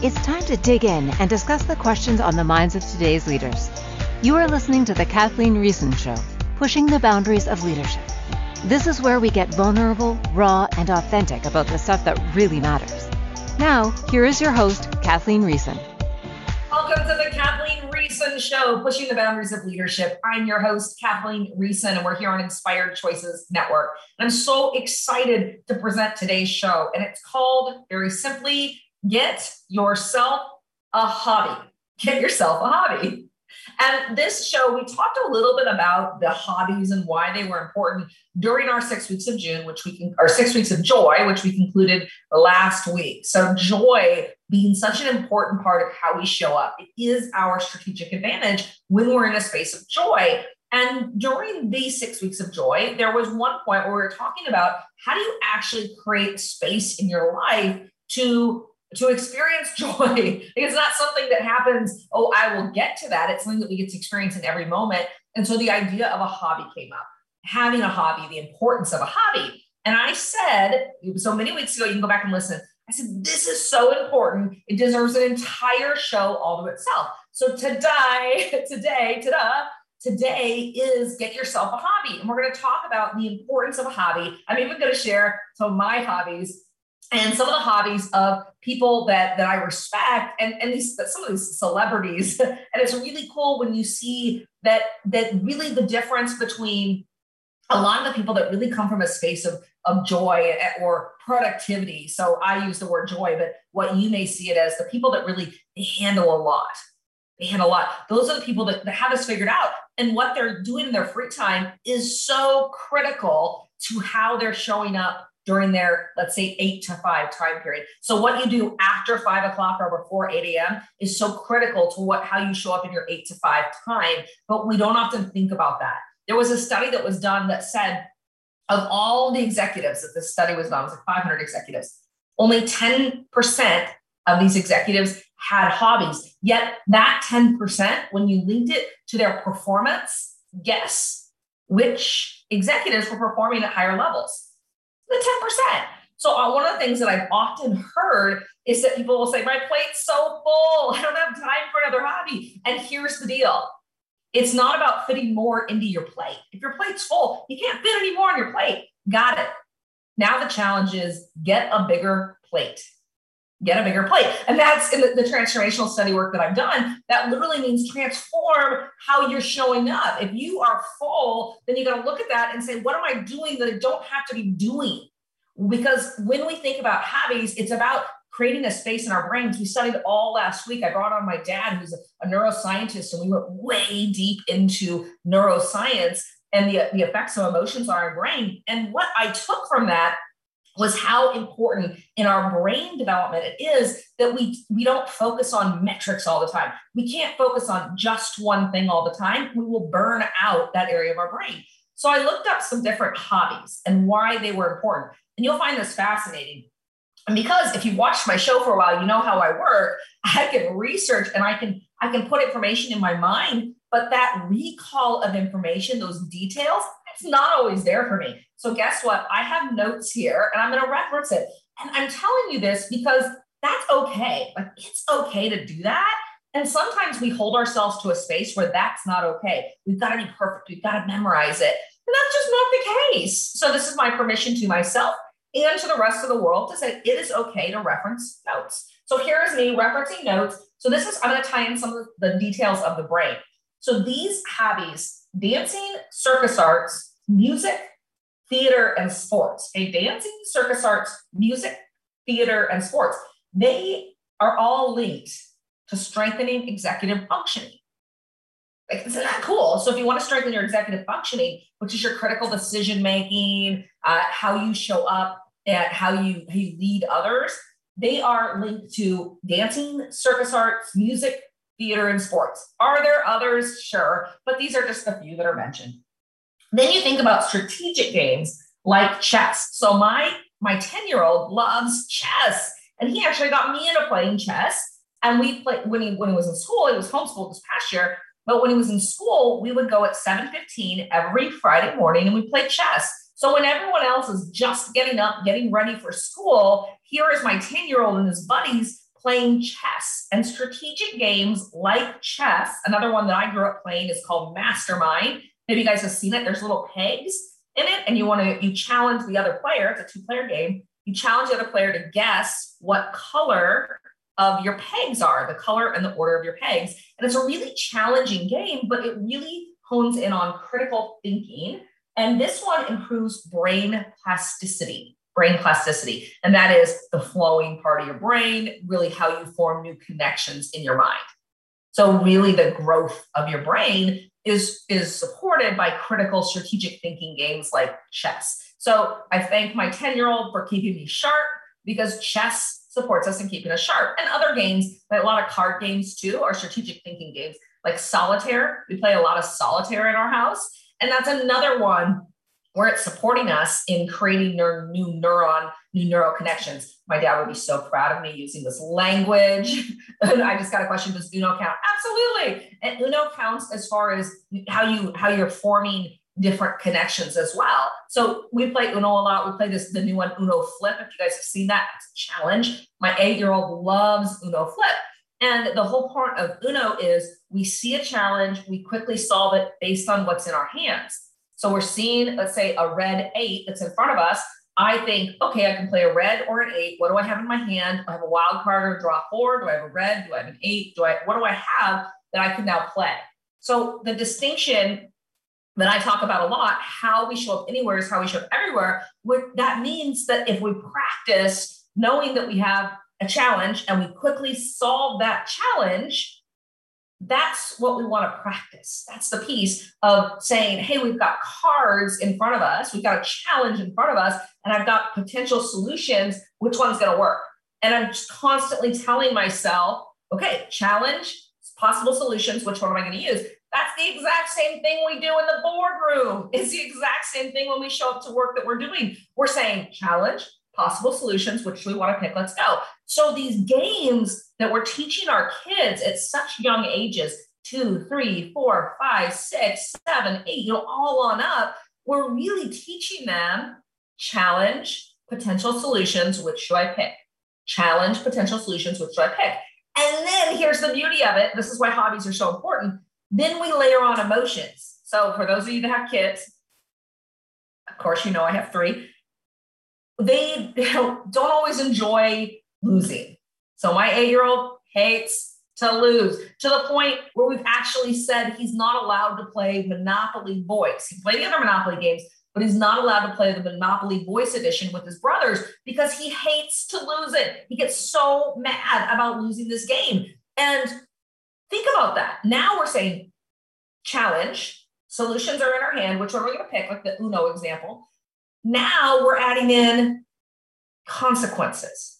It's time to dig in and discuss the questions on the minds of today's leaders. You are listening to The Kathleen Riessen Show, pushing the boundaries of leadership. This is where we get vulnerable, raw, and authentic about the stuff that really matters. Now, here is your host, Kathleen Riessen. Welcome to the Kathleen Riessen Show, pushing the boundaries of leadership. I'm your host, Kathleen Riessen, and we're here on Inspired Choices Network. And I'm so excited to present today's show, and it's called very simply get yourself a hobby. Get yourself a hobby. And this show, we talked a little bit about the hobbies and why they were important during our six weeks of June, which we can, or six weeks of joy, which we concluded last week. So, joy being such an important part of how we show up, it is our strategic advantage when we're in a space of joy. And during these six weeks of joy, there was one point where we were talking about how do you actually create space in your life to to experience joy. it's not something that happens, oh, I will get to that. It's something that we get to experience in every moment. And so the idea of a hobby came up, having a hobby, the importance of a hobby. And I said, so many weeks ago, you can go back and listen. I said, this is so important. It deserves an entire show all to itself. So today, today, ta-da, today is get yourself a hobby. And we're going to talk about the importance of a hobby. I'm even going to share some of my hobbies and some of the hobbies of people that that I respect and and these some of these celebrities. And it's really cool when you see that that really the difference between a lot of the people that really come from a space of of joy or productivity. So I use the word joy but what you may see it as the people that really they handle a lot. They handle a lot. Those are the people that, that have this figured out. And what they're doing in their free time is so critical to how they're showing up during their, let's say, eight to five time period. So what you do after five o'clock or before 8 a.m. is so critical to what how you show up in your eight to five time. But we don't often think about that. There was a study that was done that said of all the executives that this study was done, it was like 500 executives, only 10% of these executives had hobbies. Yet that 10%, when you linked it to their performance, guess which executives were performing at higher levels? The 10%. So uh, one of the things that I've often heard is that people will say, my plate's so full. I don't have time for another hobby. And here's the deal. It's not about fitting more into your plate. If your plate's full, you can't fit any more on your plate. Got it. Now the challenge is get a bigger plate. Get a bigger plate. And that's in the, the transformational study work that I've done. That literally means transform how you're showing up. If you are full, then you got to look at that and say, what am I doing that I don't have to be doing? Because when we think about hobbies, it's about creating a space in our brains. We studied all last week. I brought on my dad, who's a, a neuroscientist, and we went way deep into neuroscience and the, the effects of emotions on our brain. And what I took from that was how important in our brain development it is that we we don't focus on metrics all the time. We can't focus on just one thing all the time. We will burn out that area of our brain. So I looked up some different hobbies and why they were important. And you'll find this fascinating. And because if you watched my show for a while, you know how I work. I can research and I can I can put information in my mind, but that recall of information, those details, it's not always there for me. So guess what? I have notes here and I'm going to reference it. And I'm telling you this because that's okay. Like it's okay to do that. And sometimes we hold ourselves to a space where that's not okay. We've got to be perfect. We've got to memorize it. And that's just not the case. So this is my permission to myself and to the rest of the world to say it is okay to reference notes. So here is me referencing notes. So this is, I'm going to tie in some of the details of the brain. So these hobbies, dancing, circus arts, music, theater, and sports. Okay, dancing, circus arts, music, theater, and sports. They are all linked to strengthening executive functioning. Like, isn't that cool? So if you want to strengthen your executive functioning, which is your critical decision making, uh, how you show up, and how you, how you lead others, they are linked to dancing, circus arts, music, theater, and sports. Are there others? Sure, but these are just a few that are mentioned. Then you think about strategic games like chess. So my my 10-year-old loves chess. And he actually got me into playing chess. And we played when he when he was in school, he was homeschooled this past year. But when he was in school, we would go at 7:15 every Friday morning and we played chess. So when everyone else is just getting up, getting ready for school, here is my 10-year-old and his buddies playing chess and strategic games like chess. Another one that I grew up playing is called Mastermind. Maybe you guys have seen it. There's little pegs in it, and you want to you challenge the other player. It's a two-player game. You challenge the other player to guess what color of your pegs are, the color and the order of your pegs. And it's a really challenging game, but it really hones in on critical thinking. And this one improves brain plasticity brain plasticity. And that is the flowing part of your brain, really how you form new connections in your mind. So really the growth of your brain is, is supported by critical strategic thinking games like chess. So I thank my 10 year old for keeping me sharp because chess supports us in keeping us sharp. And other games, like a lot of card games too, are strategic thinking games like solitaire. We play a lot of solitaire in our house. And that's another one where it's supporting us in creating new neuron, new neural connections. My dad would be so proud of me using this language. I just got a question: Does Uno count? Absolutely. And Uno counts as far as how you how you're forming different connections as well. So we play Uno a lot. We play this the new one Uno Flip. If you guys have seen that, it's a challenge. My eight-year-old loves Uno Flip. And the whole point of Uno is we see a challenge, we quickly solve it based on what's in our hands. So we're seeing, let's say, a red eight that's in front of us. I think, okay, I can play a red or an eight. What do I have in my hand? Do I have a wild card or draw four? Do I have a red? Do I have an eight? Do I, what do I have that I can now play? So the distinction that I talk about a lot, how we show up anywhere is how we show up everywhere. What that means that if we practice knowing that we have a challenge and we quickly solve that challenge, that's what we want to practice. That's the piece of saying, hey, we've got cards in front of us, we've got a challenge in front of us, and I've got potential solutions. Which one's going to work? And I'm just constantly telling myself, okay, challenge, possible solutions, which one am I going to use? That's the exact same thing we do in the boardroom. It's the exact same thing when we show up to work that we're doing. We're saying challenge, possible solutions, which we want to pick, let's go. So these games that we're teaching our kids at such young ages, two, three, four, five, six, seven, eight, you know, all on up, we're really teaching them challenge potential solutions, which should I pick? Challenge potential solutions, which should I pick? And then here's the beauty of it. This is why hobbies are so important. Then we layer on emotions. So for those of you that have kids, of course, you know I have three they don't always enjoy losing. So my eight year old hates to lose to the point where we've actually said he's not allowed to play Monopoly Voice. He played the other Monopoly games, but he's not allowed to play the Monopoly Voice edition with his brothers because he hates to lose it. He gets so mad about losing this game. And think about that. Now we're saying challenge, solutions are in our hand. Which one are we going to pick? Like the Uno example. Now we're adding in consequences.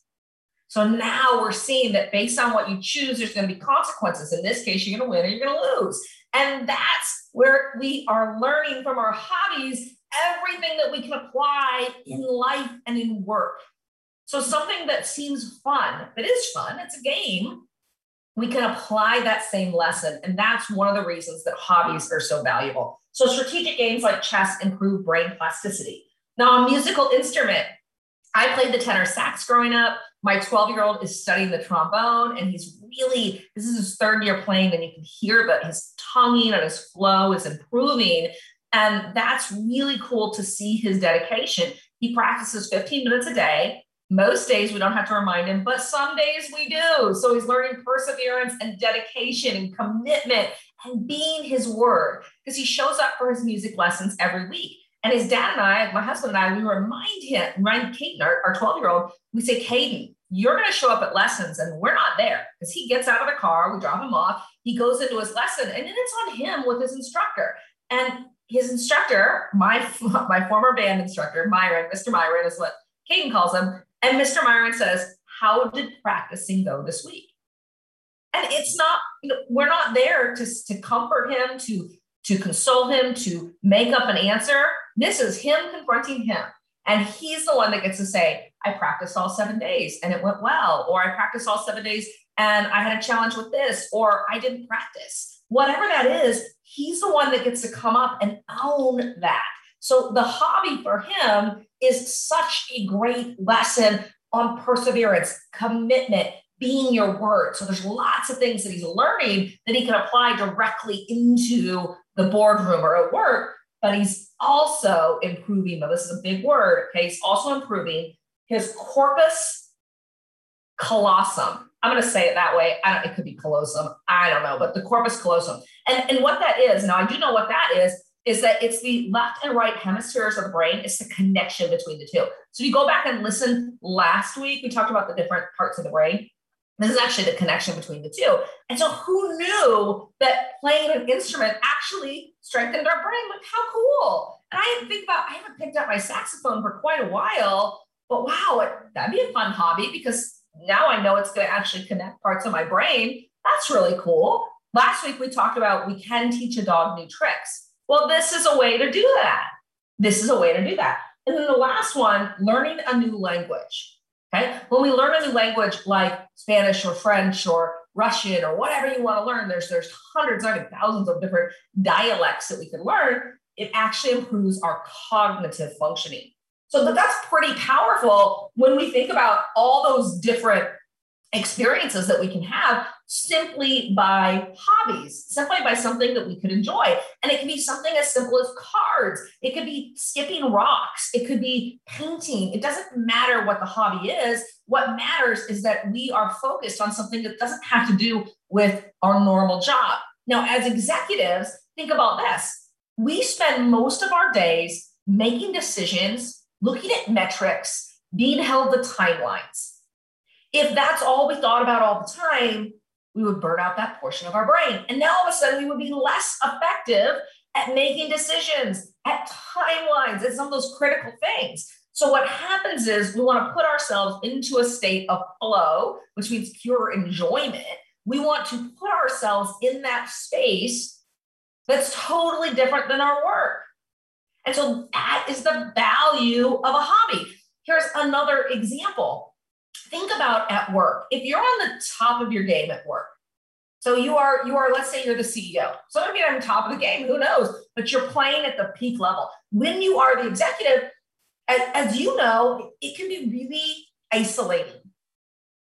So now we're seeing that based on what you choose, there's going to be consequences. In this case, you're going to win or you're going to lose. And that's where we are learning from our hobbies everything that we can apply in life and in work. So, something that seems fun, that is fun, it's a game, we can apply that same lesson. And that's one of the reasons that hobbies are so valuable. So, strategic games like chess improve brain plasticity. Now, a musical instrument. I played the tenor sax growing up. My 12 year old is studying the trombone, and he's really, this is his third year playing, and you can hear that his tonguing and his flow is improving. And that's really cool to see his dedication. He practices 15 minutes a day. Most days we don't have to remind him, but some days we do. So he's learning perseverance and dedication and commitment and being his word because he shows up for his music lessons every week. And his dad and I, my husband and I, we remind him, remind Caden, our 12 year old, we say, Caden, you're going to show up at lessons and we're not there because he gets out of the car, we drop him off, he goes into his lesson, and then it's on him with his instructor. And his instructor, my, my former band instructor, Myron, Mr. Myron is what Caden calls him. And Mr. Myron says, How did practicing go this week? And it's not, you know, we're not there to, to comfort him, to to console him, to make up an answer. This is him confronting him. And he's the one that gets to say, I practiced all seven days and it went well, or I practiced all seven days and I had a challenge with this, or I didn't practice. Whatever that is, he's the one that gets to come up and own that. So the hobby for him is such a great lesson on perseverance, commitment, being your word. So there's lots of things that he's learning that he can apply directly into the boardroom or at work, but he's also improving, but this is a big word, okay? He's also improving his corpus callosum. I'm going to say it that way. I don't, it could be callosum. I don't know, but the corpus callosum. And, and what that is, now I do know what that is, is that it's the left and right hemispheres of the brain. It's the connection between the two. So you go back and listen last week, we talked about the different parts of the brain. This is actually the connection between the two. And so who knew that playing an instrument actually strengthened our brain? Like how cool. And I think about, I haven't picked up my saxophone for quite a while, but wow, it, that'd be a fun hobby because now I know it's going to actually connect parts of my brain. That's really cool. Last week we talked about we can teach a dog new tricks. Well, this is a way to do that. This is a way to do that. And then the last one, learning a new language. Okay. When we learn a new language like Spanish or French or Russian or whatever you want to learn, there's there's hundreds, I mean thousands of different dialects that we can learn. It actually improves our cognitive functioning. So that's pretty powerful when we think about all those different experiences that we can have simply by hobbies, simply by something that we could enjoy. And it can be something as simple as cards, it could be skipping rocks, it could be painting. It doesn't matter what the hobby is. What matters is that we are focused on something that doesn't have to do with our normal job. Now, as executives, think about this. We spend most of our days making decisions, looking at metrics, being held to timelines. If that's all we thought about all the time, we would burn out that portion of our brain. And now all of a sudden, we would be less effective at making decisions, at timelines, at some of those critical things. So, what happens is we want to put ourselves into a state of flow, which means pure enjoyment. We want to put ourselves in that space that's totally different than our work. And so, that is the value of a hobby. Here's another example think about at work. If you're on the top of your game at work so you are you are let's say you're the ceo so maybe on top of the game who knows? But you're playing at the peak level. When you are the executive as, as you know it can be really isolating.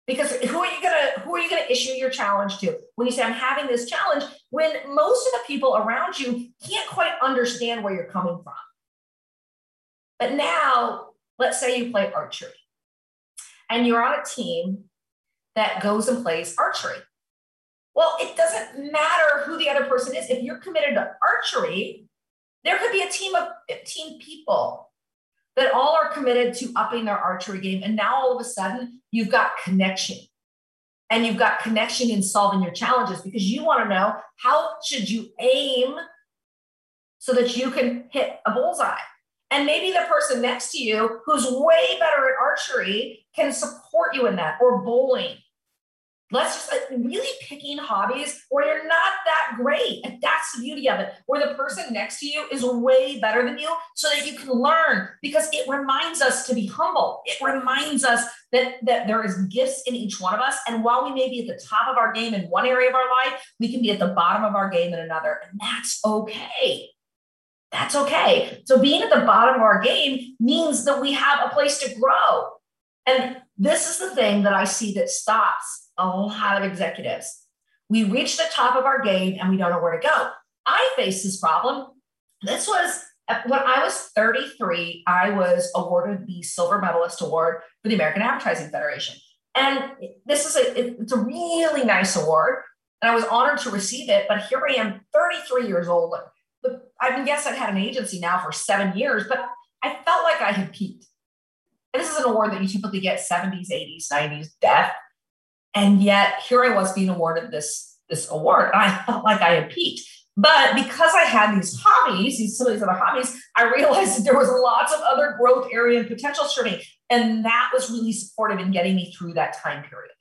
Because who are you gonna who are you gonna issue your challenge to? When you say i'm having this challenge when most of the people around you can't quite understand where you're coming from. But now let's say you play archery and you're on a team that goes and plays archery. Well, it doesn't matter who the other person is. If you're committed to archery, there could be a team of 15 people that all are committed to upping their archery game. And now all of a sudden, you've got connection. And you've got connection in solving your challenges because you want to know how should you aim so that you can hit a bullseye. And maybe the person next to you who's way better at archery can support you in that or bowling. Let's just like really picking hobbies where you're not that great. And that's the beauty of it, where the person next to you is way better than you so that you can learn because it reminds us to be humble. It reminds us that, that there is gifts in each one of us. And while we may be at the top of our game in one area of our life, we can be at the bottom of our game in another. And that's okay. That's okay. So being at the bottom of our game means that we have a place to grow. And this is the thing that I see that stops a lot of executives. We reach the top of our game and we don't know where to go. I faced this problem. This was when I was 33, I was awarded the Silver Medalist Award for the American Advertising Federation. And this is a it's a really nice award. And I was honored to receive it. But here I am, 33 years old, I mean, yes, I've had an agency now for seven years, but I felt like I had peaked. And this is an award that you typically get 70s, 80s, 90s, death. And yet here I was being awarded this, this award. And I felt like I had peaked. But because I had these hobbies, these some of these other hobbies, I realized that there was lots of other growth area and potentials for me. And that was really supportive in getting me through that time period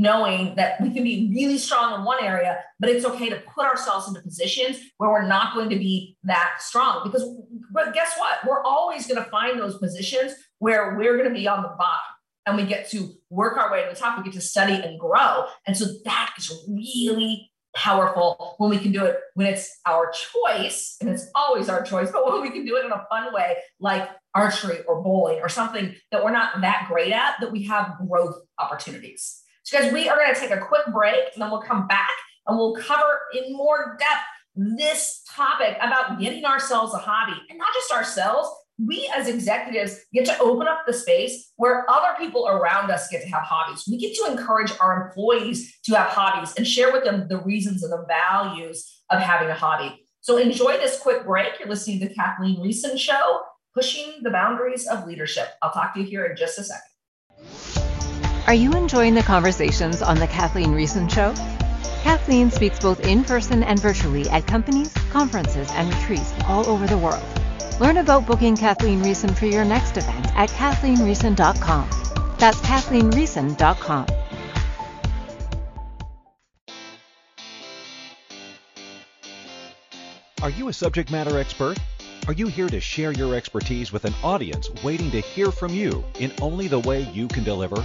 knowing that we can be really strong in one area, but it's okay to put ourselves into positions where we're not going to be that strong. Because, but guess what? We're always going to find those positions where we're going to be on the bottom and we get to work our way to the top. We get to study and grow. And so that is really powerful when we can do it when it's our choice, and it's always our choice, but when we can do it in a fun way, like archery or bowling or something that we're not that great at, that we have growth opportunities. So, guys, we are going to take a quick break and then we'll come back and we'll cover in more depth this topic about getting ourselves a hobby and not just ourselves. We as executives get to open up the space where other people around us get to have hobbies. We get to encourage our employees to have hobbies and share with them the reasons and the values of having a hobby. So enjoy this quick break. You're listening to the Kathleen Riessen Show, pushing the boundaries of leadership. I'll talk to you here in just a second. Are you enjoying the conversations on the Kathleen Riessen Show? Kathleen speaks both in person and virtually at companies, conferences, and retreats all over the world. Learn about booking Kathleen Riessen for your next event at kathleenriessen.com. That's kathleenriessen.com. Are you a subject matter expert? Are you here to share your expertise with an audience waiting to hear from you in only the way you can deliver?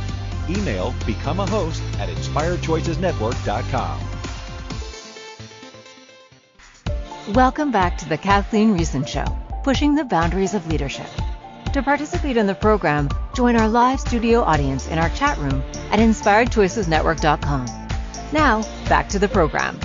Email become a host at inspiredchoicesnetwork.com. Welcome back to the Kathleen Riessen Show, pushing the boundaries of leadership. To participate in the program, join our live studio audience in our chat room at inspiredchoicesnetwork.com. Now, back to the program.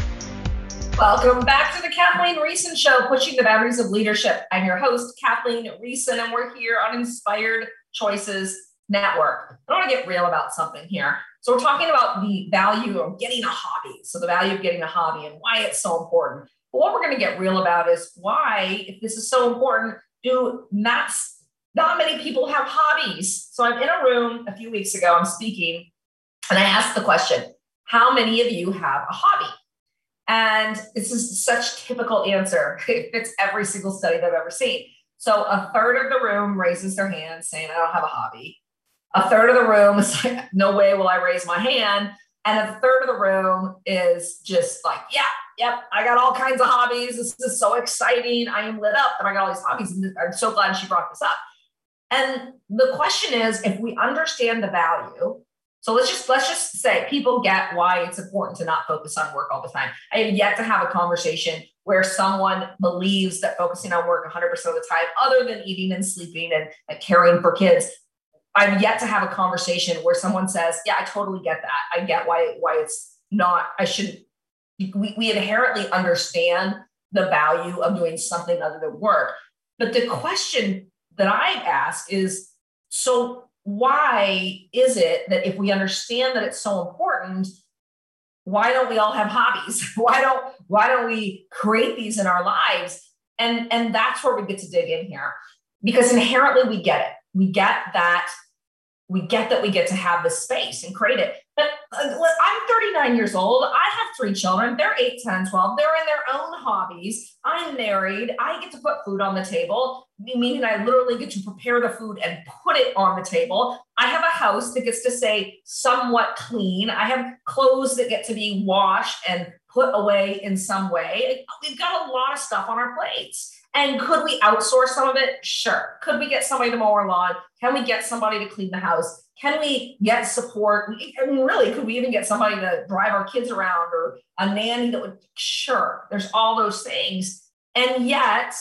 Welcome back to the Kathleen Riessen Show, pushing the boundaries of leadership. I'm your host, Kathleen Riessen, and we're here on Inspired Choices network. I want to get real about something here. So we're talking about the value of getting a hobby. So the value of getting a hobby and why it's so important. But what we're going to get real about is why, if this is so important, do not not many people have hobbies. So I'm in a room a few weeks ago. I'm speaking, and I asked the question, "How many of you have a hobby?" And this is such typical answer. It fits every single study that I've ever seen. So a third of the room raises their hand saying, I don't have a hobby. A third of the room is like, no way will I raise my hand. And a third of the room is just like, yeah, yep, I got all kinds of hobbies. This is so exciting. I am lit up that I got all these hobbies. And I'm so glad she brought this up. And the question is, if we understand the value, so let's just let's just say people get why it's important to not focus on work all the time. I have yet to have a conversation where someone believes that focusing on work 100% of the time, other than eating and sleeping and, and caring for kids, I've yet to have a conversation where someone says, "Yeah, I totally get that. I get why why it's not. I shouldn't." We, we inherently understand the value of doing something other than work, but the question that I ask is, so why is it that if we understand that it's so important, why don't we all have hobbies? why don't why don't we create these in our lives? And and that's where we get to dig in here, because inherently we get it. We get that we get that we get to have this space and create it. But uh, I'm 39 years old. I have three children. They're 8, 10, 12. They're in their own hobbies. I'm married. I get to put food on the table, meaning I literally get to prepare the food and put it on the table. I have a house that gets to say somewhat clean. I have clothes that get to be washed and put away in some way. We've got a lot of stuff on our plates. And could we outsource some of it? Sure. Could we get somebody to mow our lawn? Can we get somebody to clean the house? Can we get support? I mean, really, could we even get somebody to drive our kids around or a nanny that would? Sure. There's all those things. And yet,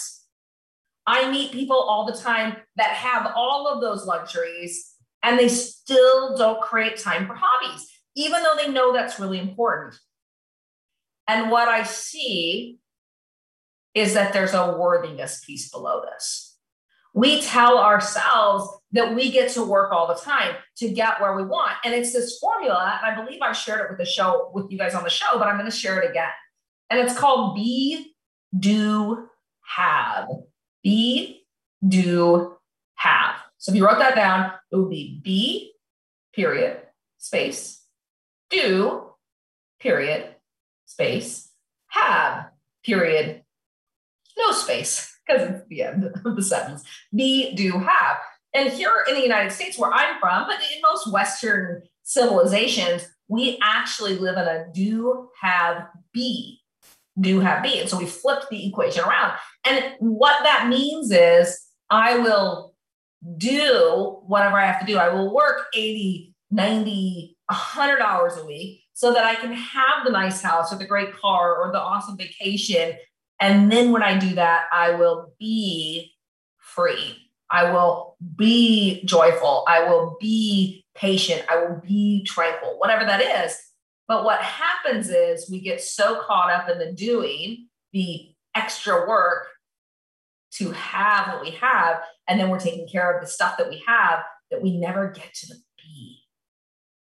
I meet people all the time that have all of those luxuries and they still don't create time for hobbies, even though they know that's really important. And what I see is that there's a worthiness piece below this. We tell ourselves that we get to work all the time to get where we want. And it's this formula. And I believe I shared it with the show, with you guys on the show, but I'm going to share it again. And it's called be, do, have. Be, do, have. So if you wrote that down, it would be be, period, space, do, period, space, have, period, no space because it's the end of the sentence. Be, do, have. And here in the United States, where I'm from, but in most Western civilizations, We actually live in a do have be, do have be. And so we flipped the equation around. And what that means is I will do whatever I have to do. I will work 80, 90, 100 hours a week so that I can have the nice house or the great car or the awesome vacation. And then when I do that, I will be free. I will be joyful. I will be patient. I will be tranquil, whatever that is. But what happens is we get so caught up in the doing, the extra work to have what we have, and then we're taking care of the stuff that we have that we never get to the be,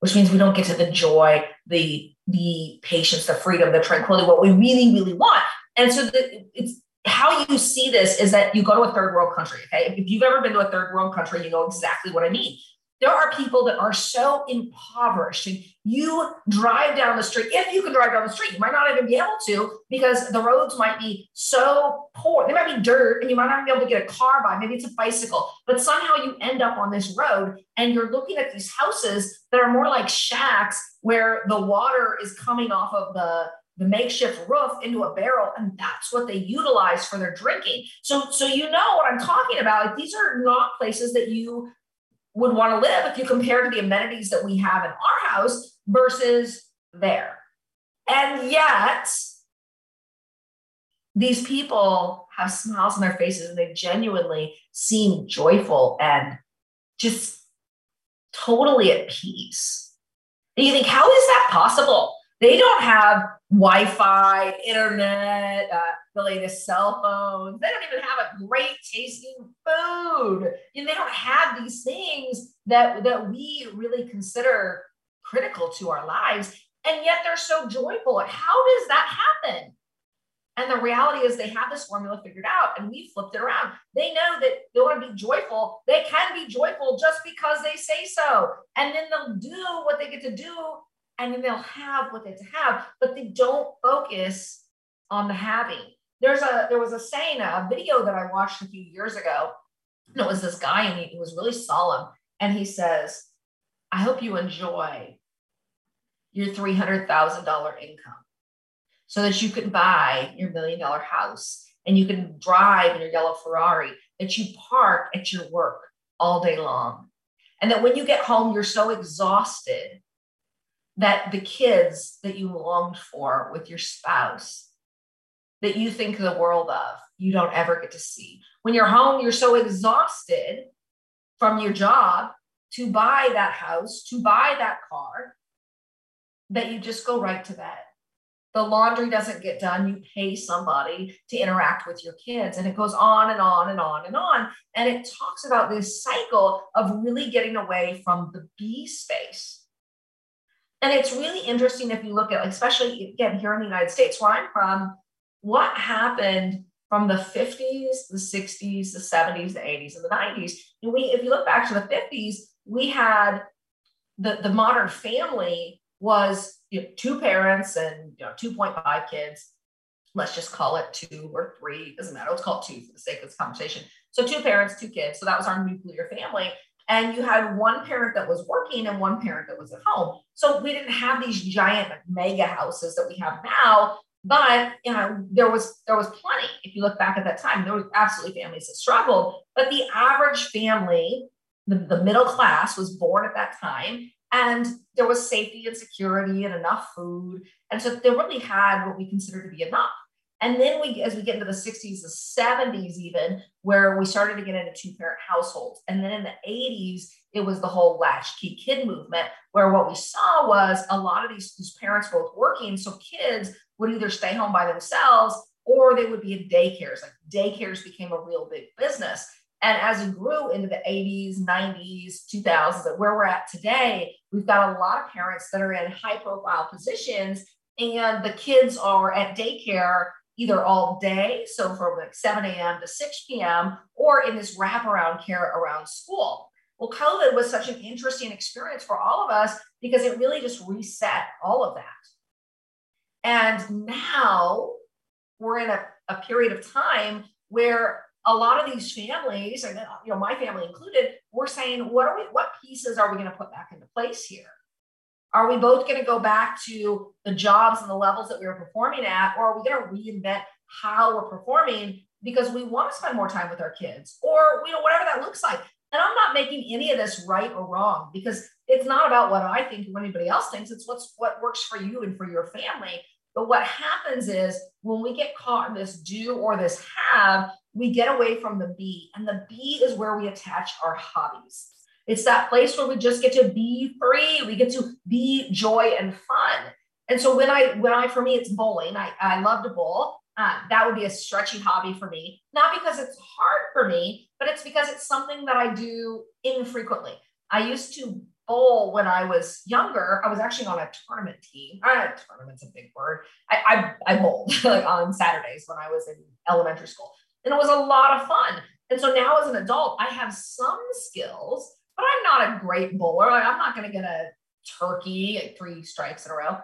which means we don't get to the joy, the the patience, the freedom, the tranquility, what we really, really want. And so the, it's how you see this is that you go to a third world country. Okay. If you've ever been to a third world country, you know exactly what I mean. There are people that are so impoverished, and you drive down the street. If you can drive down the street, you might not even be able to because the roads might be so poor. They might be dirt, and you might not be able to get a car by. Maybe it's a bicycle, but somehow you end up on this road, and you're looking at these houses that are more like shacks where the water is coming off of the the makeshift roof into a barrel and that's what they utilize for their drinking so so you know what i'm talking about like these are not places that you would want to live if you compare to the amenities that we have in our house versus there. And yet, these people have smiles on their faces and they genuinely seem joyful and just totally at peace. And you think, how is that possible? They don't have Wi Fi, internet, uh, the latest cell phones. They don't even have a great tasting food. You know, they don't have these things that, that we really consider critical to our lives. And yet they're so joyful. How does that happen? And the reality is they have this formula figured out and we flipped it around. They know that they want to be joyful. They can be joyful just because they say so. And then they'll do what they get to do and then they'll have what they have, but they don't focus on the having. There's a there was a saying, a video that I watched a few years ago. And it was this guy, and he, he was really solemn. And he says, I hope you enjoy your $300,000 income so that you can buy your million dollar house and you can drive in your yellow Ferrari, that you park at your work all day long. And that when you get home, you're so exhausted that the kids that you longed for with your spouse that you think the world of, you don't ever get to see. When you're home, you're so exhausted from your job to buy that house, to buy that car, that you just go right to bed. The laundry doesn't get done. You pay somebody to interact with your kids. And it goes on and on and on and on. And it talks about this cycle of really getting away from the be space and it's really interesting if you look at, especially again here in the United States, where I'm from, what happened from the 50s, the 60s, the 70s, the 80s, and the 90s. And we, if you look back to the 50s, we had the, the modern family was you know, two parents and you know 2.5 kids. Let's just call it two or three, doesn't matter. Let's call it two for the sake of this conversation. So two parents, two kids. So that was our nuclear family and you had one parent that was working and one parent that was at home. So we didn't have these giant mega houses that we have now, but you know there was there was plenty. If you look back at that time, there was absolutely families that struggled, but the average family, the, the middle class, was born at that time. And there was safety and security and enough food. And so they really had what we consider to be enough. And then we, as we get into the 60s, the 70s, even where we started to get into two parent households. And then in the 80s, it was the whole latchkey kid movement, where what we saw was a lot of these, these parents both working. So kids would either stay home by themselves or they would be in daycares. Like daycares became a real big business. And as we grew into the 80s, 90s, 2000s, where we're at today, we've got a lot of parents that are in high profile positions and the kids are at daycare either all day, so from like 7 a.m. to 6 p.m., or in this wraparound care around school. Well, COVID was such an interesting experience for all of us because it really just reset all of that. And now we're in a, a period of time where a lot of these families, and you know, my family included, we're saying, what are we, what pieces are we going to put back into place here? Are we both going to go back to the jobs and the levels that we were performing at, or are we going to reinvent how we're performing because we want to spend more time with our kids, or you know whatever that looks like? And I'm not making any of this right or wrong because it's not about what I think or what anybody else thinks. It's what's what works for you and for your family. But what happens is when we get caught in this do or this have, we get away from the be. And the be is where we attach our hobbies. It's that place where we just get to be free. We get to be joy and fun. And so when I, when I, for me, it's bowling. I, I love to bowl. Uh, that would be a stretchy hobby for me, not because it's hard for me, but it's because it's something that I do infrequently. I used to bowl when I was younger. I was actually on a tournament team. Uh, tournament's a big word. I, I, I bowled like on Saturdays when I was in elementary school, and it was a lot of fun. And so now as an adult, I have some skills, but I'm not a great bowler. Like, I'm not going to get a turkey at three strikes in a row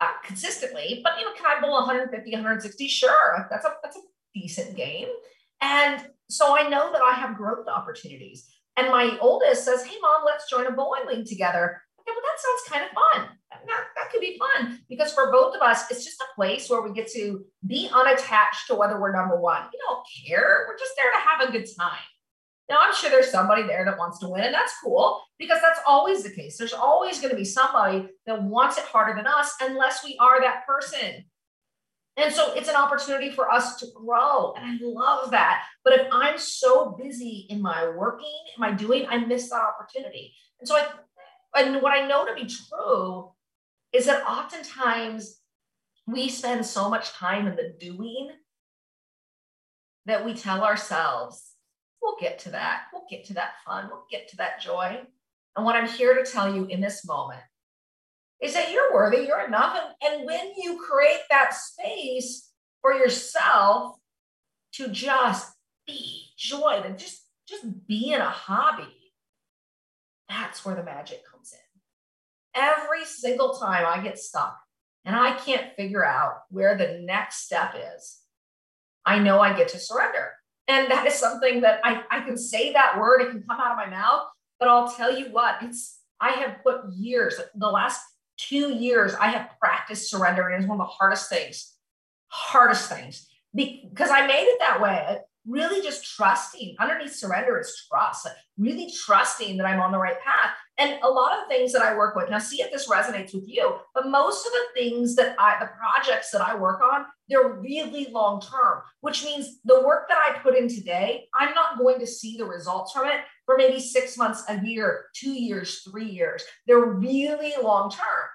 uh, consistently, but you know, can I bowl 150, 160? Sure, that's a that's a decent game. And so I know that I have growth opportunities. And my oldest says, "Hey, mom, let's join a bowling league together." Okay, well, that sounds kind of fun. That, that could be fun because for both of us, it's just a place where we get to be unattached to whether we're number one. We don't care. We're just there to have a good time. Now, I'm sure there's somebody there that wants to win, and that's cool because that's always the case. There's always going to be somebody that wants it harder than us unless we are that person. And so it's an opportunity for us to grow. And I love that. But if I'm so busy in my working, in my doing, I miss that opportunity. And so I, and what I know to be true is that oftentimes we spend so much time in the doing that we tell ourselves, We'll get to that. We'll get to that fun. We'll get to that joy. And what I'm here to tell you in this moment is that you're worthy, you're enough. And, and when you create that space for yourself to just be joy, to just, just be in a hobby, that's where the magic comes in. Every single time I get stuck and I can't figure out where the next step is, I know I get to surrender. And that is something that I, I can say that word, it can come out of my mouth, but I'll tell you what, it's I have put years, the last two years, I have practiced surrender, and it's one of the hardest things, hardest things. Because I made it that way really just trusting underneath surrender is trust really trusting that i'm on the right path. And a lot of things that i work with now see if this resonates with you but most of the things that i the projects that i work on they're really long term which means the work that i put in today i'm not going to see the results from it for maybe six months a year two years three years. They're really long term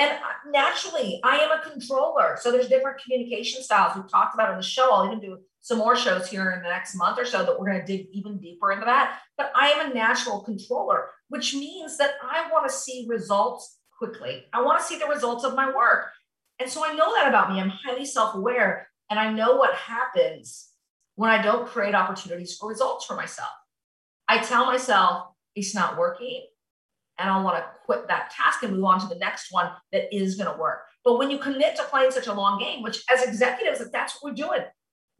and naturally, I am a controller. So there's different communication styles we've talked about on the show. I'll even do some more shows here in the next month or so that we're going to dig even deeper into that. But I am a natural controller, which means that I want to see results quickly. I want to see the results of my work. And so I know that about me. I'm highly self aware and I know what happens when I don't create opportunities for results for myself. I tell myself it's not working and I want to quit that task and move on to the next one that is going to work. But when you commit to playing such a long game, which as executives, that's what we're doing,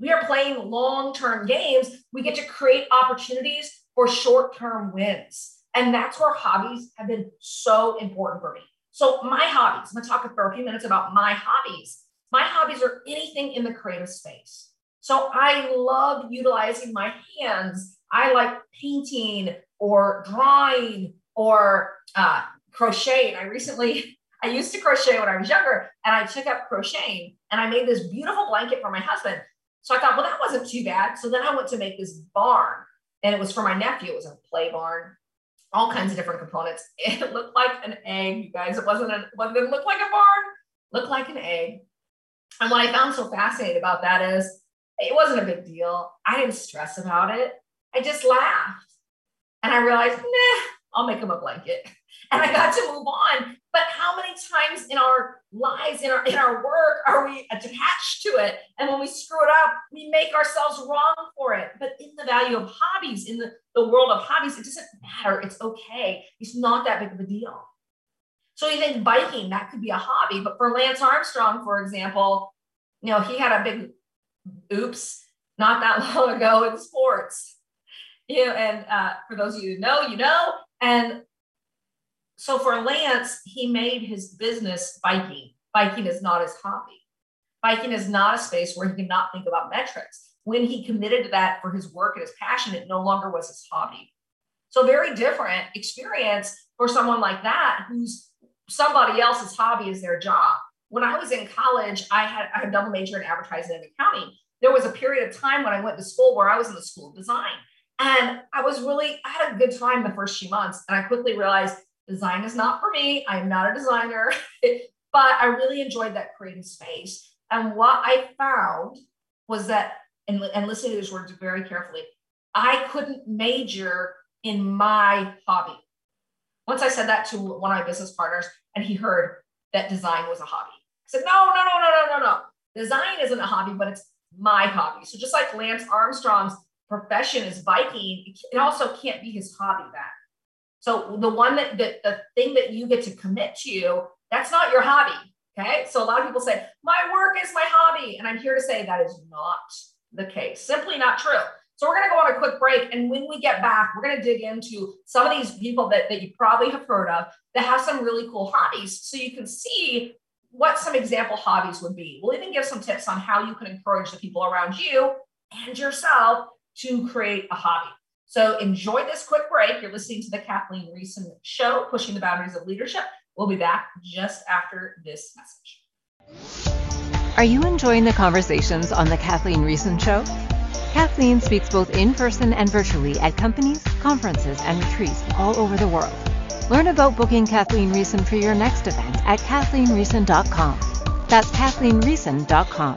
we are playing long term games. We get to create opportunities for short term wins. And that's where hobbies have been so important for me. So, my hobbies, I'm going to talk for a few minutes about my hobbies. My hobbies are anything in the creative space. So, I love utilizing my hands. I like painting or drawing or uh, crocheting. I recently, I used to crochet when I was younger and I took up crocheting and I made this beautiful blanket for my husband. So I thought, well, that wasn't too bad. So then I went to make this barn and it was for my nephew. It was a play barn, all kinds of different components. It looked like an egg, you guys. It wasn't, it didn't look like a barn, looked like an egg. And what I found so fascinating about that is it wasn't a big deal. I didn't stress about it. I just laughed. And I realized, nah, I'll make him a blanket. And I got to move on. But how many times in our lives, in our in our work, are we attached to it? And when we screw it up, we make ourselves wrong for it. But in the value of hobbies, in the, the world of hobbies, it doesn't matter. It's okay. It's not that big of a deal. So you think biking, that could be a hobby. But for Lance Armstrong, for example, you know, he had a big oops not that long ago in sports. You know, and uh, for those of you who know, you know, and so for Lance, he made his business biking. Biking is not his hobby. Biking is not a space where he can not think about metrics. When he committed to that for his work and his passion, it no longer was his hobby. So very different experience for someone like that who's somebody else's hobby is their job. When I was in college, I had I had double major in advertising and accounting. There was a period of time when I went to school where I was in the school of design. And I was really, I had a good time the first few months. And I quickly realized design is not for me. I'm not a designer, but I really enjoyed that creative space. And what I found was that, and, and listening to these words very carefully, I couldn't major in my hobby. Once I said that to one of my business partners, and he heard that design was a hobby. I said, no, no, no, no, no, no, no. Design isn't a hobby, but it's my hobby. So just like Lance Armstrong's profession is biking, it also can't be his hobby that. So the one that, that the thing that you get to commit to, that's not your hobby. Okay. So a lot of people say, my work is my hobby. And I'm here to say that is not the case, simply not true. So we're going to go on a quick break. And when we get back, we're going to dig into some of these people that, that you probably have heard of that have some really cool hobbies. So you can see what some example hobbies would be. We'll even give some tips on how you can encourage the people around you and yourself to create a hobby. So enjoy this quick break. You're listening to the Kathleen Riessen Show, Pushing the Boundaries of Leadership. We'll be back just after this message. Are you enjoying the conversations on the Kathleen Riessen Show? Kathleen speaks both in person and virtually at companies, conferences, and retreats all over the world. Learn about booking Kathleen Riessen for your next event at kathleenriessen.com. That's kathleenriessen.com.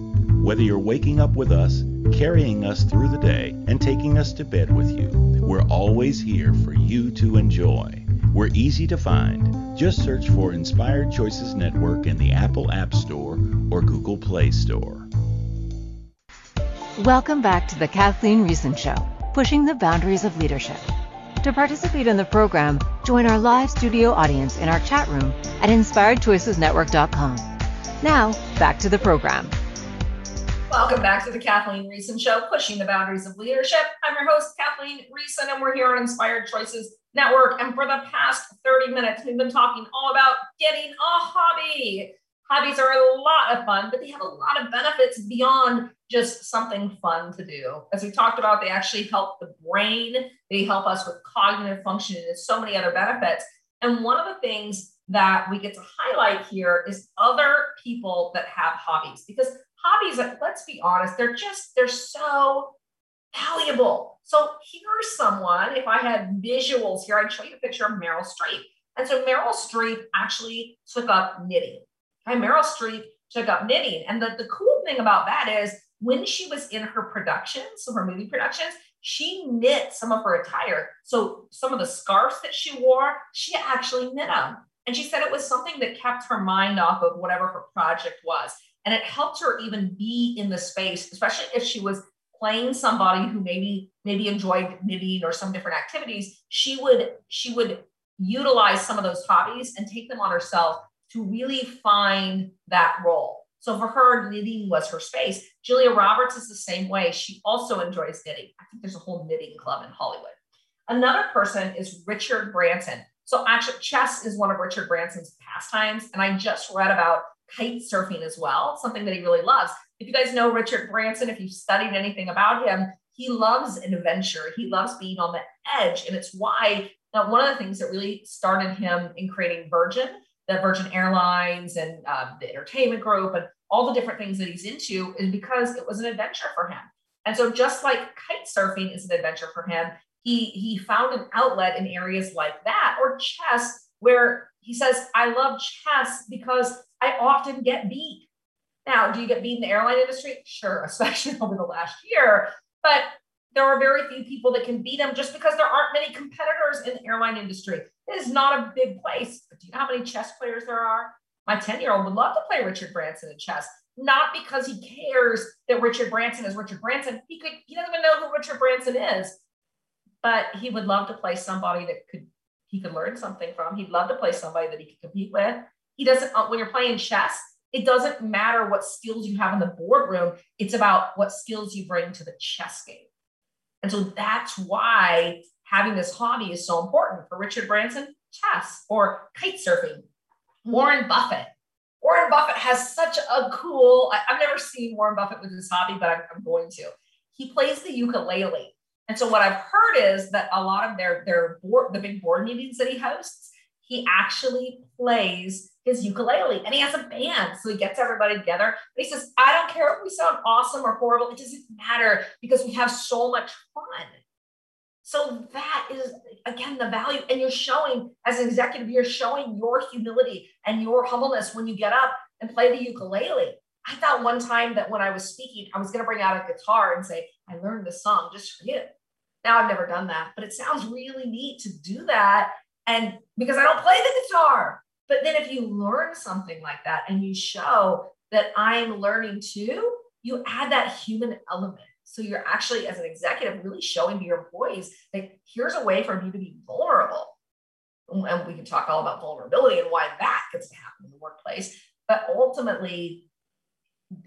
Whether you're waking up with us, carrying us through the day, and taking us to bed with you, we're always here for you to enjoy. We're easy to find. Just search for Inspired Choices Network in the Apple App Store or Google Play Store. Welcome back to the Kathleen Riessen Show, pushing the boundaries of leadership. To participate in the program, join our live studio audience in our chat room at inspiredchoicesnetwork.com. Now, back to the program. Welcome back to the Kathleen Riessen Show, pushing the boundaries of leadership. I'm your host, Kathleen Riessen, and we're here on Inspired Choices Network. And for the past 30 minutes, we've been talking all about getting a hobby. Hobbies are a lot of fun, but they have a lot of benefits beyond just something fun to do. As we talked about, they actually help the brain, they help us with cognitive function, and so many other benefits. And one of the things that we get to highlight here is other people that have hobbies because hobbies, let's be honest, they're just, they're so valuable. So here's someone, if I had visuals here, I'd show you a picture of Meryl Streep. And so Meryl Streep actually took up knitting. Okay, Meryl Streep took up knitting. And the, the cool thing about that is when she was in her productions, so her movie productions, she knit some of her attire. So some of the scarves that she wore, she actually knit them. And she said it was something that kept her mind off of whatever her project was. And it helped her even be in the space, especially if she was playing somebody who maybe maybe enjoyed knitting or some different activities. She would she would utilize some of those hobbies and take them on herself to really find that role. So for her, knitting was her space. Julia Roberts is the same way. She also enjoys knitting. I think there's a whole knitting club in Hollywood. Another person is Richard Branson. So actually, chess is one of Richard Branson's pastimes. And I just read about kite surfing as well, something that he really loves. If you guys know Richard Branson, if you've studied anything about him, he loves an adventure. He loves being on the edge. And it's why now, one of the things that really started him in creating Virgin, the Virgin Airlines and um, the entertainment group and all the different things that he's into is because it was an adventure for him. And so just like kite surfing is an adventure for him, he he found an outlet in areas like that or chess where he says, I love chess because I often get beat. Now, do you get beat in the airline industry? Sure, especially over the last year. But there are very few people that can beat him just because there aren't many competitors in the airline industry. It is not a big place. But do you know how many chess players there are? My 10 year old would love to play Richard Branson in chess, not because he cares that Richard Branson is Richard Branson. He could, he doesn't even know who Richard Branson is, but he would love to play somebody that could, he could learn something from. He'd love to play somebody that he could compete with. He doesn't, uh, when you're playing chess, it doesn't matter what skills you have in the boardroom. It's about what skills you bring to the chess game. And so that's why having this hobby is so important for Richard Branson, chess or kite surfing. Warren Buffett. Warren Buffett has such a cool, I, have never seen Warren Buffett with his hobby, but I'm, I'm going to. He plays the ukulele. And so what I've heard is that a lot of their, their board, the big board meetings that he hosts, he actually plays his ukulele and he has a band. So he gets everybody together. He says, I don't care if we sound awesome or horrible. It doesn't matter because we have so much fun. So that is again the value. And you're showing as an executive, you're showing your humility and your humbleness when you get up and play the ukulele. I thought one time that when I was speaking, I was going to bring out a guitar and say, I learned this song just for you. Now I've never done that, but it sounds really neat to do that and because I don't play the guitar. But then if you learn something like that and you show that I'm learning too, you add that human element. So you're actually, as an executive, really showing to your employees that here's a way for you to be vulnerable. And we can talk all about vulnerability and why that gets to happen in the workplace. But ultimately,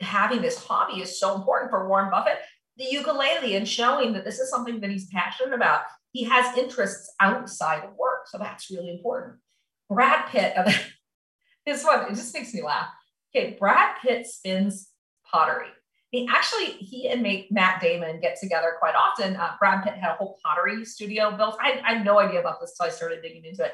having this hobby is so important for Warren Buffett. The ukulele and showing that this is something that he's passionate about. He has interests outside of work so that's really important. Brad Pitt, this one, it just makes me laugh. Okay, Brad Pitt spins pottery. He actually, he and Matt Damon get together quite often. Uh, Brad Pitt had a whole pottery studio built. I, I, had no idea about this until I started digging into it.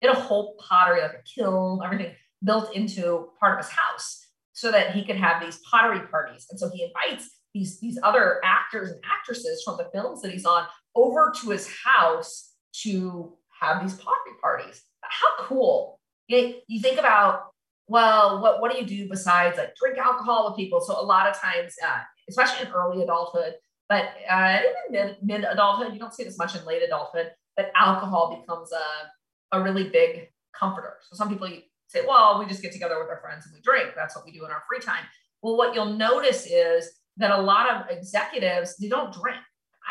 He had a whole pottery, like a kiln, everything built into part of his house so that he could have these pottery parties. And so he invites these, these other actors and actresses from the films that he's on over to his house to have these pottery parties. How cool. You, you think about, well, what, what do you do besides like drink alcohol with people? So a lot of times, uh, especially in early adulthood, but uh, even in mid, adulthood, you don't see it as much in late adulthood, but alcohol becomes a, a really big comforter. So some people say, well, we just get together with our friends and we drink. That's what we do in our free time. Well, what you'll notice is that a lot of executives, they don't drink.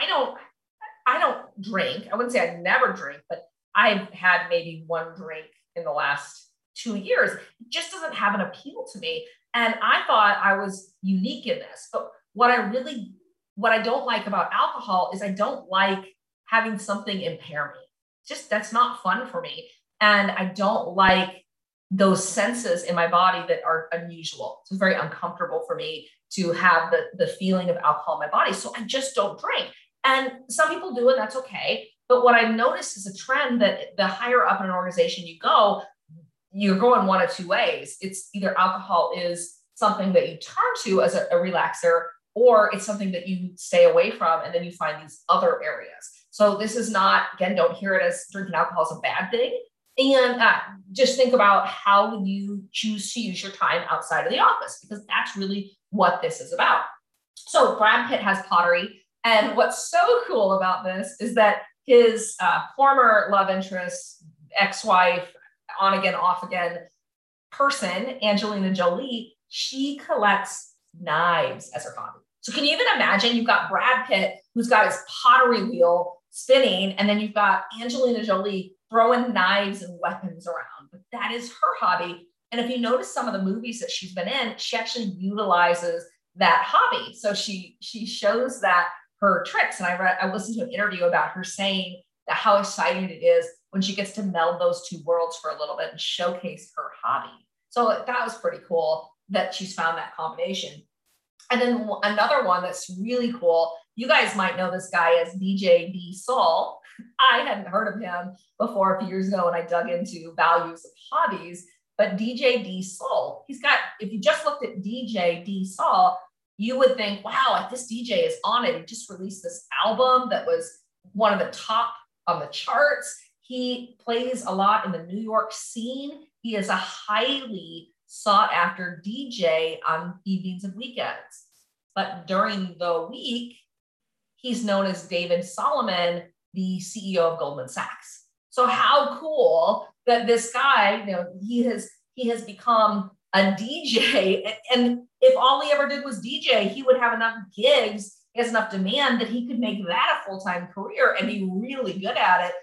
I don't, I don't drink. I wouldn't say I never drink, but I've had maybe one drink in the last two years. It just doesn't have an appeal to me. And I thought I was unique in this. But what I really, what I don't like about alcohol is I don't like having something impair me. Just that's not fun for me. And I don't like those senses in my body that are unusual. It's very uncomfortable for me to have the, the feeling of alcohol in my body. So I just don't drink. And some people do, and that's okay. But what I've noticed is a trend that the higher up in an organization you go, you're going one of two ways. It's either alcohol is something that you turn to as a, a relaxer, or it's something that you stay away from, and then you find these other areas. So this is not, again, don't hear it as drinking alcohol is a bad thing. And uh, just think about how you choose to use your time outside of the office, because that's really what this is about. So Brad Pitt has pottery. And what's so cool about this is that his uh, former love interest, ex-wife, on again, off again person, Angelina Jolie, she collects knives as her hobby. So can you even imagine? You've got Brad Pitt, who's got his pottery wheel spinning, and then you've got Angelina Jolie throwing knives and weapons around. But that is her hobby. And if you notice some of the movies that she's been in, she actually utilizes that hobby. So she she shows that her tricks. And I read, I listened to an interview about her saying that how exciting it is when she gets to meld those two worlds for a little bit and showcase her hobby. So that was pretty cool that she's found that combination. And then another one that's really cool. You guys might know this guy as DJ D-Sol. I hadn't heard of him before a few years ago when I dug into values of hobbies. But DJ D-Sol, he's got, if you just looked at DJ D-Sol, you would think, wow, this DJ is on it. He just released this album that was one of the top on the charts. He plays a lot in the New York scene. He is a highly sought after DJ on evenings and weekends. But during the week, he's known as David Solomon, the CEO of Goldman Sachs. So how cool that this guy, you know, he has he has become a DJ. And if all he ever did was DJ, he would have enough gigs, he has enough demand that he could make that a full-time career and be really good at it.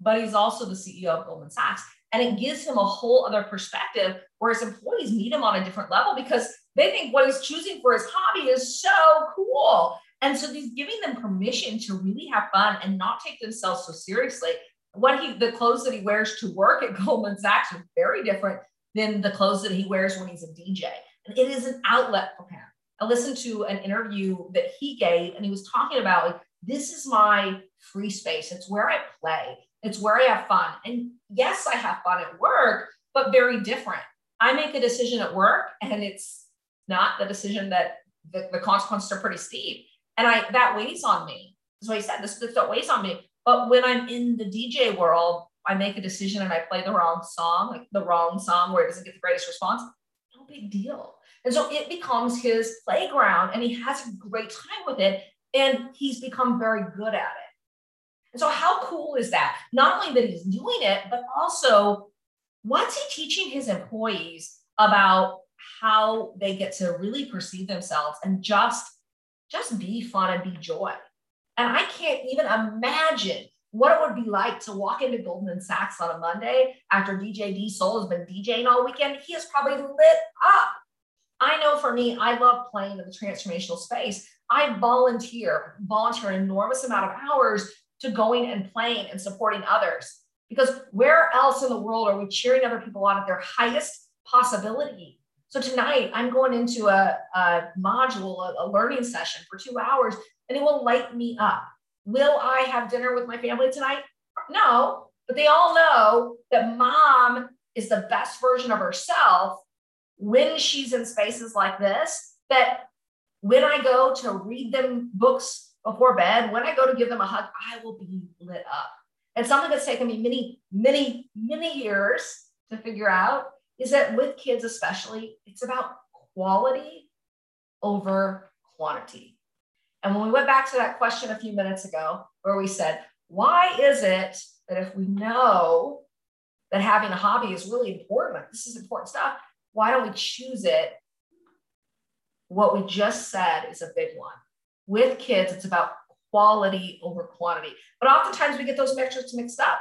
But he's also the CEO of Goldman Sachs. And it gives him a whole other perspective where his employees meet him on a different level because they think what he's choosing for his hobby is so cool. And so he's giving them permission to really have fun and not take themselves so seriously. What he, the clothes that he wears to work at Goldman Sachs are very different than the clothes that he wears when he's a DJ. And it is an outlet for him. I listened to an interview that he gave, and he was talking about like, this is my free space. It's where I play. It's where I have fun. And yes, I have fun at work, but very different. I make a decision at work, and it's not the decision that the, the consequences are pretty steep. And I that weighs on me. That's what he said. This, this weighs on me. But when I'm in the DJ world, I make a decision and I play the wrong song, like the wrong song where it doesn't get the greatest response. No big deal. And so it becomes his playground and he has a great time with it. And he's become very good at it. And so, how cool is that? Not only that he's doing it, but also what's he teaching his employees about how they get to really perceive themselves and just just be fun and be joy. And I can't even imagine what it would be like to walk into Goldman Sachs on a Monday after DJ D-Sol has been DJing all weekend. He is probably lit up. I know for me, I love playing in the transformational space. I volunteer, volunteer an enormous amount of hours to going and playing and supporting others. Because where else in the world are we cheering other people on at their highest possibility? So tonight, I'm going into a, a module, a, a learning session for two hours, and it will light me up. Will I have dinner with my family tonight? No, but they all know that mom is the best version of herself when she's in spaces like this. That when I go to read them books before bed, when I go to give them a hug, I will be lit up. And something that's taken me many, many, many years to figure out is that with kids, especially, it's about quality over quantity. And when we went back to that question a few minutes ago, where we said, why is it that if we know that having a hobby is really important, this is important stuff, why don't we choose it? What we just said is a big one. With kids, it's about quality over quantity. But oftentimes we get those metrics mixed up.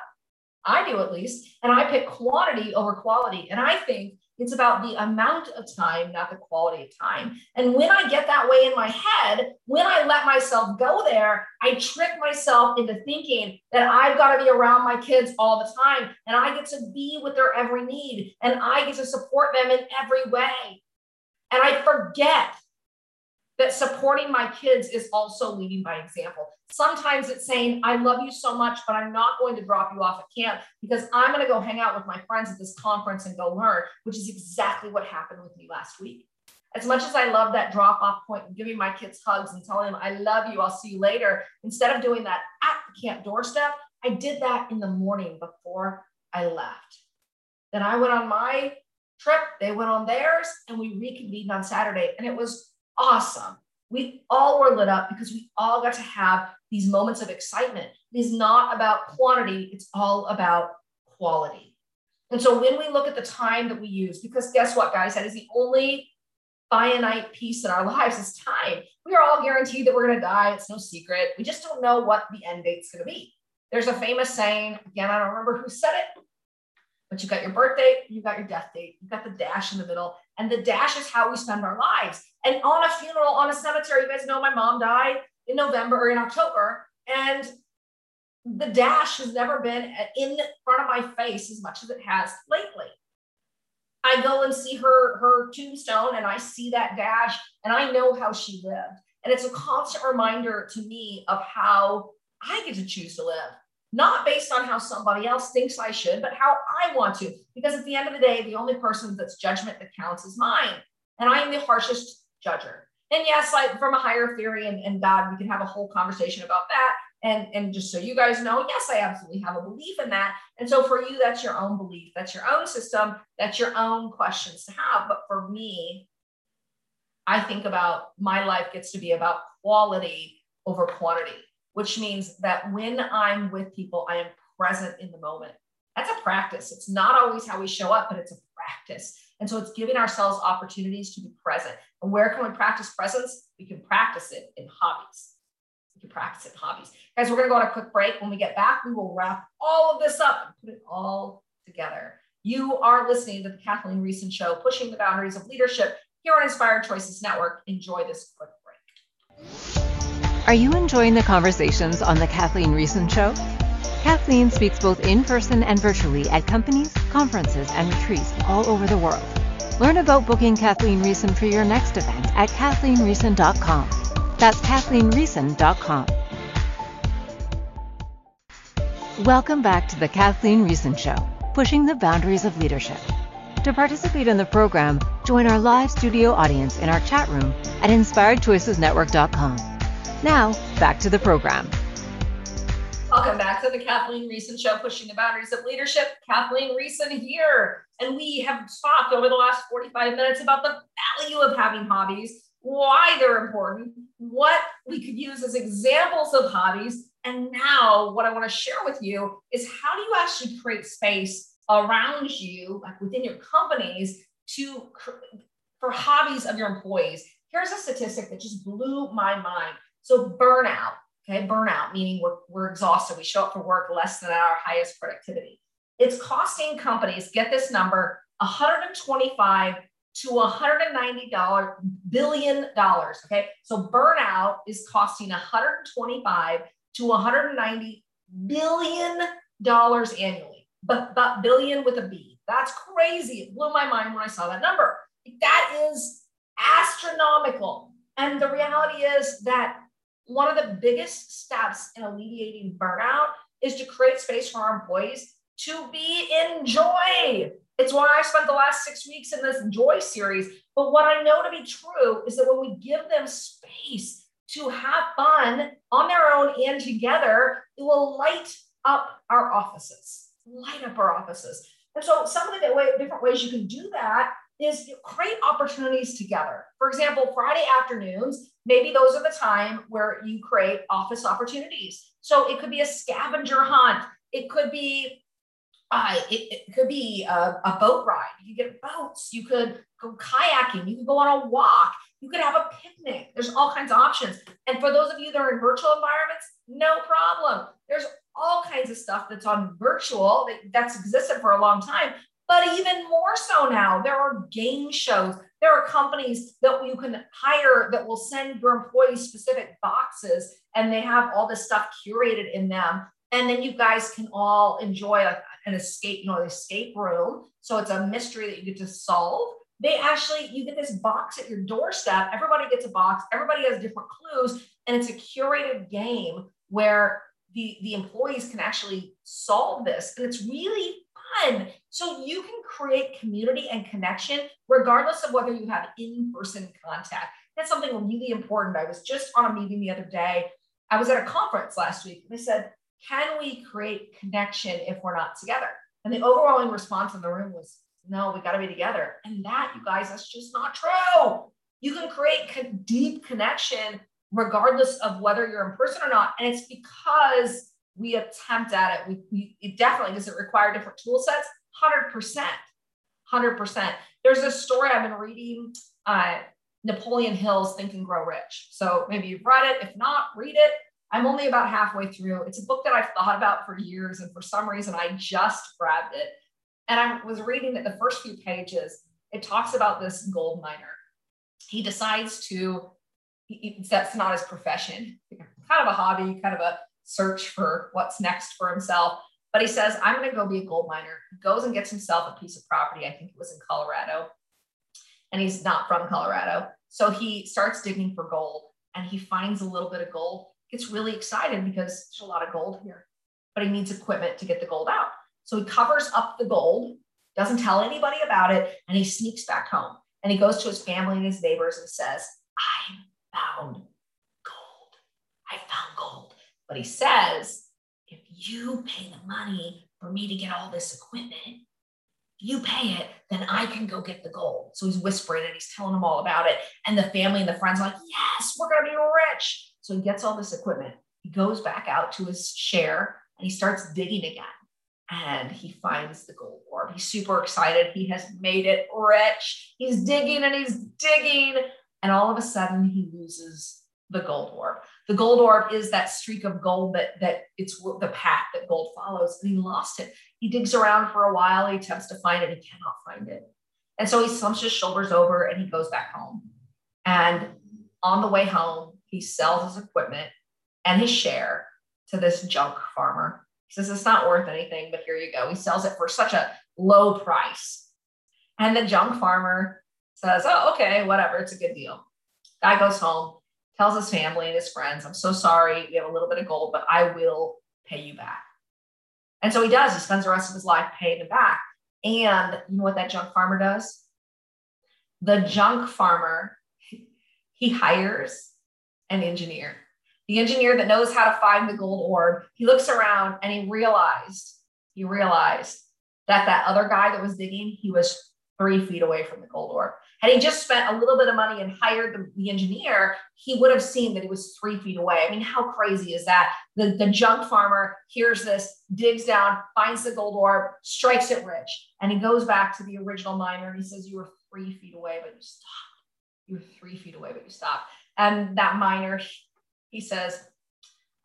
I do at least. And I pick quantity over quality. And I think it's about the amount of time, not the quality of time. And when I get that way in my head, when I let myself go there, I trick myself into thinking that I've got to be around my kids all the time and I get to be with their every need and I get to support them in every way. And I forget that supporting my kids is also leading by example. Sometimes it's saying, I love you so much, but I'm not going to drop you off at camp because I'm going to go hang out with my friends at this conference and go learn, which is exactly what happened with me last week. As much as I love that drop off point and giving my kids hugs and telling them, I love you, I'll see you later, instead of doing that at the camp doorstep, I did that in the morning before I left. Then I went on my trip, they went on theirs, and we reconvened on Saturday. And it was awesome. We all were lit up because we all got to have these moments of excitement. It is not about quantity, it's all about quality. And so when we look at the time that we use, because guess what, guys, that is the only finite piece in our lives is time. We are all guaranteed that we're going to die. It's no secret. We just don't know what the end date's going to be. There's a famous saying, again, I don't remember who said it, but you got your birthday, you got your death date, you got the dash in the middle, and the dash is how we spend our lives. And on a funeral, on a cemetery, you guys know my mom died in November or in October, and the dash has never been in front of my face as much as it has lately. I go and see her her tombstone, and I see that dash, and I know how she lived. And it's a constant reminder to me of how I get to choose to live not based on how somebody else thinks I should, but how I want to. Because at the end of the day, the only person that's judgment that counts is mine. And I am the harshest judger. And yes, like from a higher theory and, and God, we can have a whole conversation about that. And, and just so you guys know, yes, I absolutely have a belief in that. And so for you, that's your own belief, that's your own system, that's your own questions to have. But for me, I think about my life gets to be about quality over quantity, which means that when I'm with people, I am present in the moment. That's a practice. It's not always how we show up, but it's a practice. And so it's giving ourselves opportunities to be present. And where can we practice presence? We can practice it in hobbies. We can practice it in hobbies. Guys, we're going to go on a quick break. When we get back, we will wrap all of this up and put it all together. You are listening to the Kathleen Riessen Show, pushing the boundaries of leadership here on Inspired Choices Network. Enjoy this quick break. Are you enjoying the conversations on the Kathleen Riessen Show? Kathleen speaks both in person and virtually at companies, conferences, and retreats all over the world. Learn about booking Kathleen Riessen for your next event at kathleenriessen.com. That's kathleenriessen.com. Welcome back to the Kathleen Riessen Show, pushing the boundaries of leadership. To participate in the program, join our live studio audience in our chat room at inspiredchoicesnetwork.com. Now, back to the program. Welcome back to the Kathleen Riessen Show, pushing the boundaries of leadership. Kathleen Riessen here. And we have talked over the last 45 minutes about the value of having hobbies, why they're important, what we could use as examples of hobbies. And now, what I want to share with you is how do you actually create space around you, like within your companies, to for hobbies of your employees? Here's a statistic that just blew my mind. So, burnout Okay, burnout, meaning we're, we're exhausted. We show up for work less than our highest productivity. It's costing companies, get this number, 125 to 190 billion dollars. Okay, so burnout is costing 125 to 190 billion dollars annually, but, but billion with a B. That's crazy. It blew my mind when I saw that number. That is astronomical. And the reality is that one of the biggest steps in alleviating burnout is to create space for our employees to be in joy. It's why I spent the last six weeks in this joy series. But what I know to be true is that when we give them space to have fun on their own and together, it will light up our offices, light up our offices. And so, some of the different ways you can do that is create opportunities together. For example, Friday afternoons, maybe those are the time where you create office opportunities. So it could be a scavenger hunt. It could be uh, it, it, could be a, a, boat ride. You get boats. You could go kayaking. You could go on a walk. You could have a picnic. There's all kinds of options. And for those of you that are in virtual environments, no problem. There's all kinds of stuff that's on virtual that, that's existed for a long time. But even more so now, there are game shows. There are companies that you can hire that will send your employees specific boxes and they have all this stuff curated in them. And then you guys can all enjoy a, an escape, you know, an escape room. So it's a mystery that you get to solve. They actually, you get this box at your doorstep. Everybody gets a box, everybody has different clues, and it's a curated game where the, the employees can actually solve this. And it's really fun. So you can create community and connection regardless of whether you have in person contact. That's something really important. I was just on a meeting the other day. I was at a conference last week and they said, Can we create connection if we're not together? And the overwhelming response in the room was, No, we got to be together. And that, you guys, that's just not true. You can create deep connection regardless of whether you're in person or not. And it's because we attempt at it. We, we it definitely does it require different tool sets. Hundred percent, hundred percent. There's a story I've been reading. Uh, Napoleon Hill's Think and Grow Rich. So maybe you've read it. If not, read it. I'm only about halfway through. It's a book that I've thought about for years, and for some reason, I just grabbed it. And I was reading it the first few pages. It talks about this gold miner. He decides to, he, that's not his profession, kind of a hobby, kind of a search for what's next for himself. But he says, I'm going to go be a gold miner. He goes and gets himself a piece of property. I think it was in Colorado. And he's not from Colorado. So he starts digging for gold and he finds a little bit of gold. Gets really excited because there's a lot of gold here, but he needs equipment to get the gold out. So he covers up the gold, doesn't tell anybody about it, and he sneaks back home. And he goes to his family and his neighbors and says, I found gold. I found gold. But he says, if you pay the money for me to get all this equipment, you pay it, then I can go get the gold. So he's whispering and he's telling them all about it. And the family and the friends are like, yes, we're going to be rich. So he gets all this equipment. He goes back out to his share and he starts digging again. And he finds the gold orb. He's super excited. He has made it rich. He's digging and he's digging. And all of a sudden, he loses the gold orb. The gold orb is that streak of gold that, that it's the path that gold follows. And he lost it. He digs around for a while. He attempts to find it. He cannot find it. And so he slumps his shoulders over and he goes back home. And on the way home, he sells his equipment and his share to this junk farmer. He says, It's not worth anything, but here you go. He sells it for such a low price. And the junk farmer says, Oh, okay, whatever. It's a good deal. Guy goes home, tells his family and his friends, I'm so sorry. We have a little bit of gold, but I will pay you back. And so he does. He spends the rest of his life paying it back. And you know what that junk farmer does? The junk farmer, he hires an engineer. The engineer that knows how to find the gold orb, he looks around and he realized, he realized that that other guy that was digging, he was three feet away from the gold orb. Had he just spent a little bit of money and hired the, the, engineer, he would have seen that he was three feet away. I mean, how crazy is that? The, the junk farmer hears this, digs down, finds the gold orb, strikes it rich, and he goes back to the original miner and he says, You were three feet away, but you stopped. You were three feet away, but you stopped. And that miner, he says,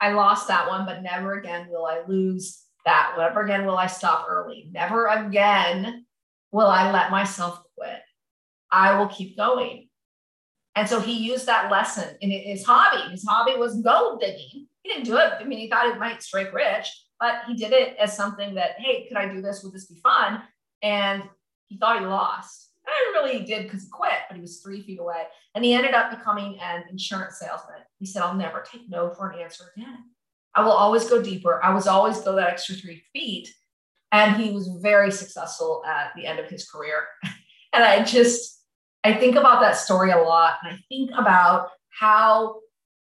I lost that one, but never again will I lose that. Never again will I stop early. Never again will I let myself. I will keep going. And so he used that lesson in his hobby. His hobby was gold digging. He didn't do it. I mean, he thought it might strike rich, but he did it as something that, hey, could I do this? Would this be fun? And he thought he lost. I really did because he quit, but he was three feet away. And he ended up becoming an insurance salesman. He said, I'll never take no for an answer again. I will always go deeper. I was always go that extra three feet. And he was very successful at the end of his career. and I just, I think about that story a lot. And I think about how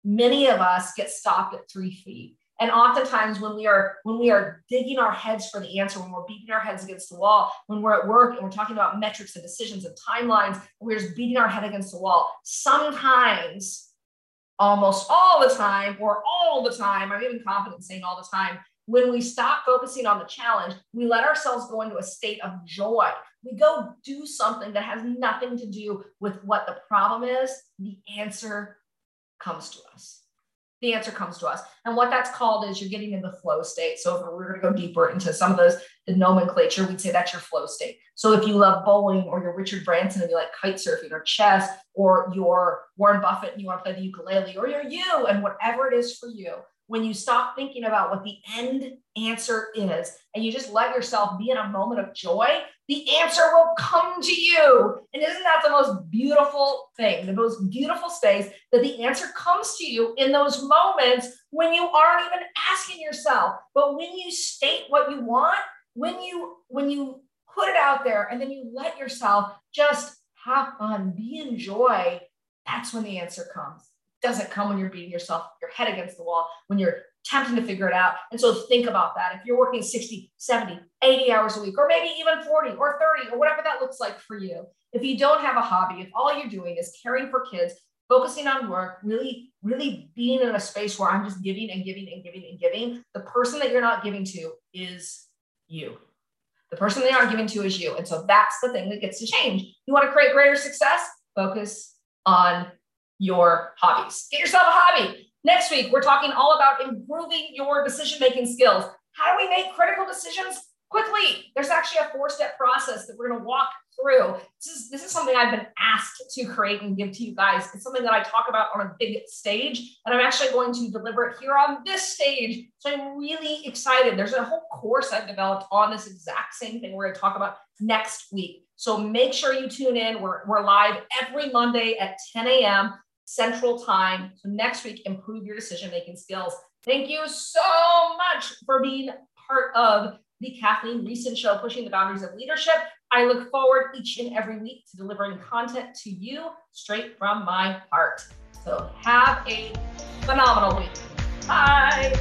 many of us get stopped at three feet. And oftentimes when we are when we are digging our heads for the answer, when we're beating our heads against the wall, when we're at work and we're talking about metrics and decisions and timelines, we're just beating our head against the wall. Sometimes, almost all the time, or all the time, I'm even confident saying all the time, when we stop focusing on the challenge, we let ourselves go into a state of joy. We go do something that has nothing to do with what the problem is. The answer comes to us the answer comes to us. And what that's called is you're getting in the flow state. So if we are going to go deeper into some of those, the nomenclature, we'd say that's your flow state. So if you love bowling or you're Richard Branson and you like kite surfing or chess, or you're Warren Buffett and you want to play the ukulele, or you're you and whatever it is for you, when you stop thinking about what the end answer is and you just let yourself be in a moment of joy, the answer will come to you. And isn't that the most beautiful thing, the most beautiful space that the answer comes to you in those moments when you aren't even asking yourself, but when you state what you want, when you when you put it out there and then you let yourself just have fun, be in joy, that's when the answer comes doesn't come when you're beating yourself your head against the wall when you're attempting to figure it out. And so think about that. If you're working 60 70 80 hours a week or maybe even 40 or 30 or whatever that looks like for you if you don't have a hobby if all you're doing is caring for kids focusing on work really really being in a space where i'm just giving and giving and giving and giving the person that you're not giving to is you. The person they aren't giving to is you. And so that's the thing that gets to change. You want to create greater success? Focus on your hobbies. Get yourself a hobby. Next week, we're talking all about improving your decision making skills. How do we make critical decisions quickly? There's actually a four step process that we're going to walk through. This is, this is something I've been asked to create and give to you guys. It's something that I talk about on a big stage, and I'm actually going to deliver it here on this stage. So I'm really excited. There's a whole course I've developed on this exact same thing we're going to talk about next week. So make sure you tune in. We're, we're live every Monday at 10 a.m. Central Time. So next week, improve your decision making skills. Thank you so much for being part of the Kathleen Riessen Show, pushing the boundaries of leadership. I look forward each and every week to delivering content to you straight from my heart. So have a phenomenal week. Bye.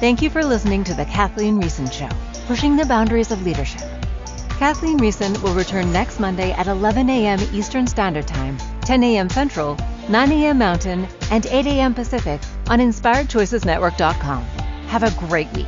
Thank you for listening to the Kathleen Riessen Show, pushing the boundaries of leadership. Kathleen Riessen will return next Monday at 11 a.m. Eastern Standard Time, 10 a.m. Central, 9 a.m. Mountain, and 8 a.m. Pacific on InspiredChoicesNetwork.com. Have a great week.